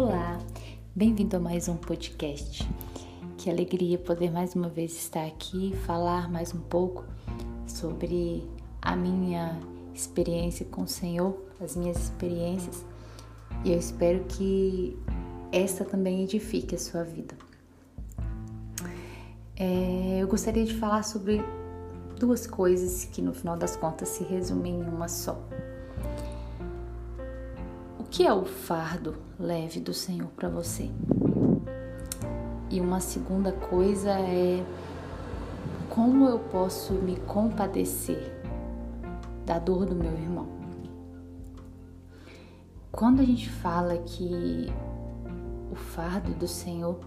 Olá, bem-vindo a mais um podcast. Que alegria poder mais uma vez estar aqui e falar mais um pouco sobre a minha experiência com o Senhor, as minhas experiências, e eu espero que esta também edifique a sua vida. É, eu gostaria de falar sobre duas coisas que no final das contas se resumem em uma só. Que é o fardo leve do Senhor para você? E uma segunda coisa é como eu posso me compadecer da dor do meu irmão. Quando a gente fala que o fardo do Senhor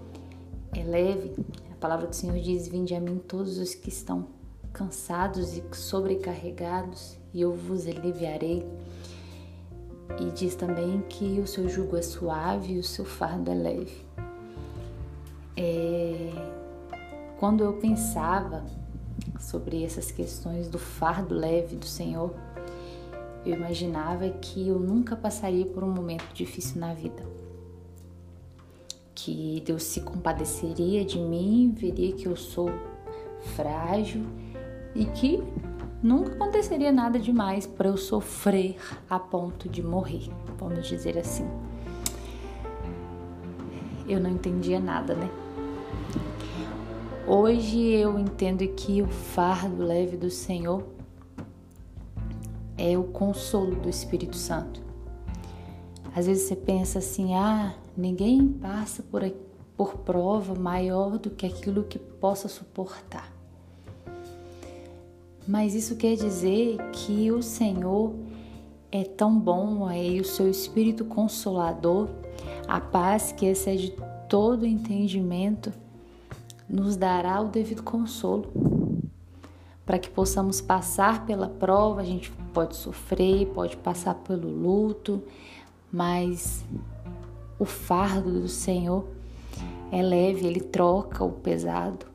é leve, a palavra do Senhor diz: Vinde a mim todos os que estão cansados e sobrecarregados, e eu vos aliviarei. E diz também que o seu jugo é suave e o seu fardo é leve. É... Quando eu pensava sobre essas questões do fardo leve do Senhor, eu imaginava que eu nunca passaria por um momento difícil na vida. Que Deus se compadeceria de mim, veria que eu sou frágil e que nunca aconteceria nada demais para eu sofrer a ponto de morrer, vamos dizer assim. Eu não entendia nada, né? Hoje eu entendo que o fardo leve do Senhor é o consolo do Espírito Santo. Às vezes você pensa assim: ah, ninguém passa por, por prova maior do que aquilo que possa suportar. Mas isso quer dizer que o Senhor é tão bom e o seu Espírito Consolador, a paz que excede todo entendimento, nos dará o devido consolo. Para que possamos passar pela prova, a gente pode sofrer, pode passar pelo luto, mas o fardo do Senhor é leve, ele troca o pesado.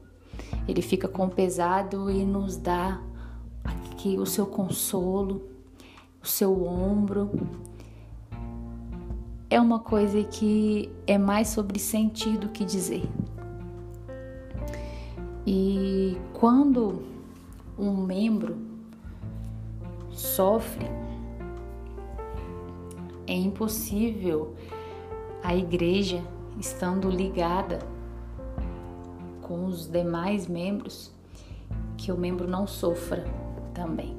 Ele fica com o pesado e nos dá aqui o seu consolo, o seu ombro. É uma coisa que é mais sobre sentir do que dizer. E quando um membro sofre, é impossível a igreja, estando ligada com os demais membros, que o membro não sofra também.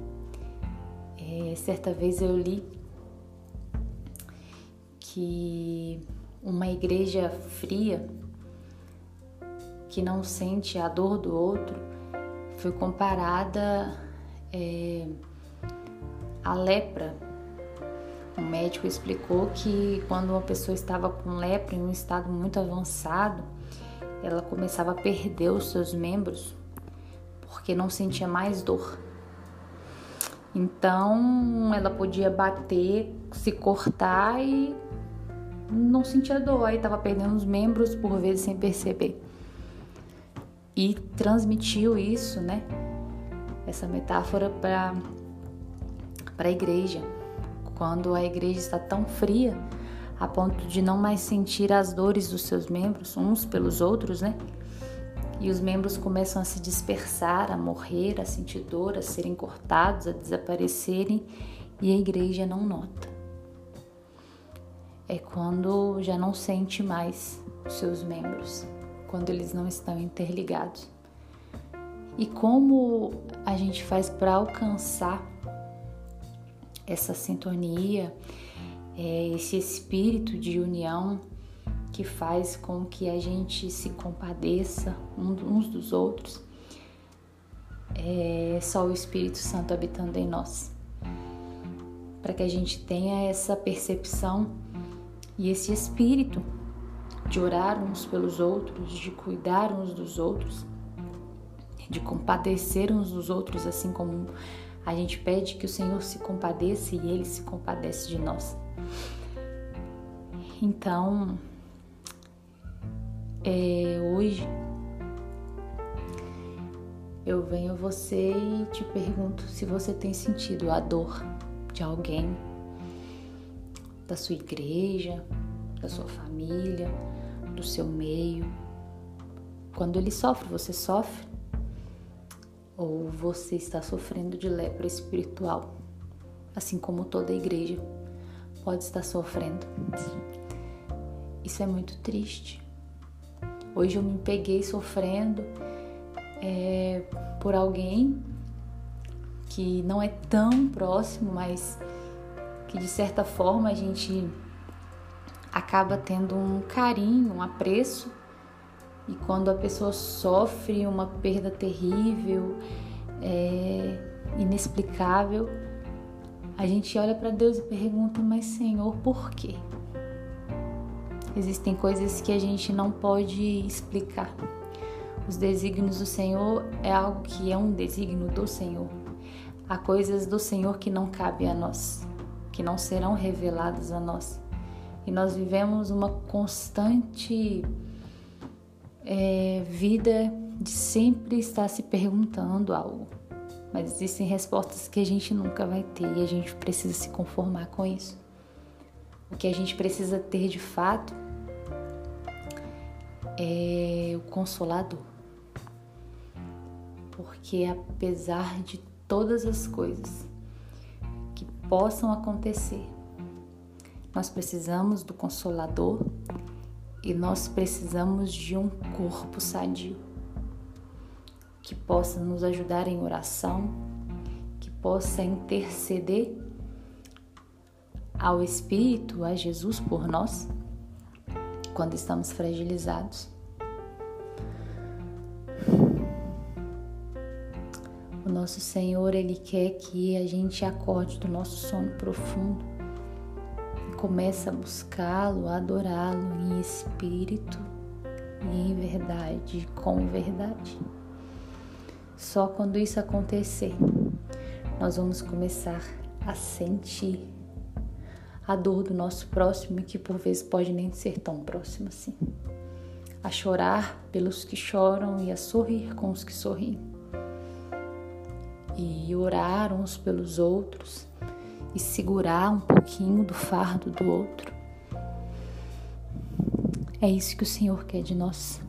É, certa vez eu li que uma igreja fria que não sente a dor do outro foi comparada é, à lepra. O médico explicou que quando uma pessoa estava com lepra em um estado muito avançado, ela começava a perder os seus membros porque não sentia mais dor. Então ela podia bater, se cortar e não sentia dor, aí estava perdendo os membros por vezes sem perceber e transmitiu isso, né? Essa metáfora para para a igreja. Quando a igreja está tão fria a ponto de não mais sentir as dores dos seus membros uns pelos outros, né? E os membros começam a se dispersar, a morrer, a sentir dor, a serem cortados, a desaparecerem e a igreja não nota. É quando já não sente mais os seus membros quando eles não estão interligados. E como a gente faz para alcançar essa sintonia, é, esse espírito de união que faz com que a gente se compadeça uns dos outros, é só o Espírito Santo habitando em nós. Para que a gente tenha essa percepção e esse espírito de orar uns pelos outros, de cuidar uns dos outros, de compadecer uns dos outros, assim como a gente pede que o Senhor se compadeça e Ele se compadece de nós. Então, é, hoje eu venho a você e te pergunto se você tem sentido a dor de alguém, da sua igreja, da sua família, do seu meio. Quando ele sofre, você sofre? Ou você está sofrendo de lepra espiritual, assim como toda a igreja pode estar sofrendo? Isso é muito triste. Hoje eu me peguei sofrendo é, por alguém que não é tão próximo, mas que de certa forma a gente acaba tendo um carinho, um apreço. E quando a pessoa sofre uma perda terrível, é, inexplicável, a gente olha para Deus e pergunta: Mas Senhor, por quê? Existem coisas que a gente não pode explicar. Os desígnios do Senhor é algo que é um desígnio do Senhor. Há coisas do Senhor que não cabem a nós, que não serão reveladas a nós. E nós vivemos uma constante é, vida de sempre estar se perguntando algo. Mas existem respostas que a gente nunca vai ter e a gente precisa se conformar com isso. O que a gente precisa ter de fato é o consolador. Porque apesar de todas as coisas que possam acontecer. Nós precisamos do Consolador e nós precisamos de um corpo sadio que possa nos ajudar em oração, que possa interceder ao Espírito, a Jesus por nós, quando estamos fragilizados. O nosso Senhor, Ele quer que a gente acorde do nosso sono profundo e comece a buscá-lo, a adorá-lo em espírito e em verdade, com verdade. Só quando isso acontecer, nós vamos começar a sentir a dor do nosso próximo, que por vezes pode nem ser tão próximo assim. A chorar pelos que choram e a sorrir com os que sorriem e orar uns pelos outros e segurar um pouquinho do fardo do outro. É isso que o Senhor quer de nós,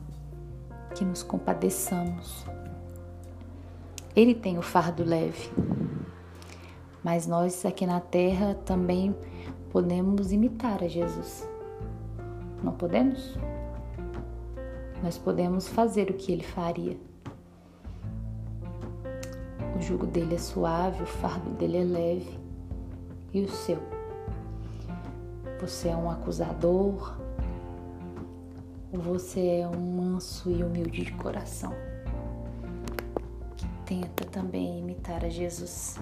que nos compadeçamos. Ele tem o fardo leve, mas nós aqui na terra também podemos imitar a Jesus. Não podemos? Nós podemos fazer o que ele faria. O jugo dele é suave, o fardo dele é leve. E o seu? Você é um acusador? Ou você é um manso e humilde de coração? Que tenta também imitar a Jesus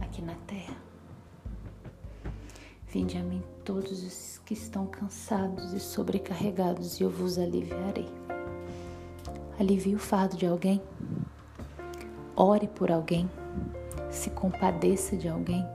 aqui na terra. Vinde a mim todos os que estão cansados e sobrecarregados, e eu vos aliviarei. Alivie o fardo de alguém. Ore por alguém, se compadeça de alguém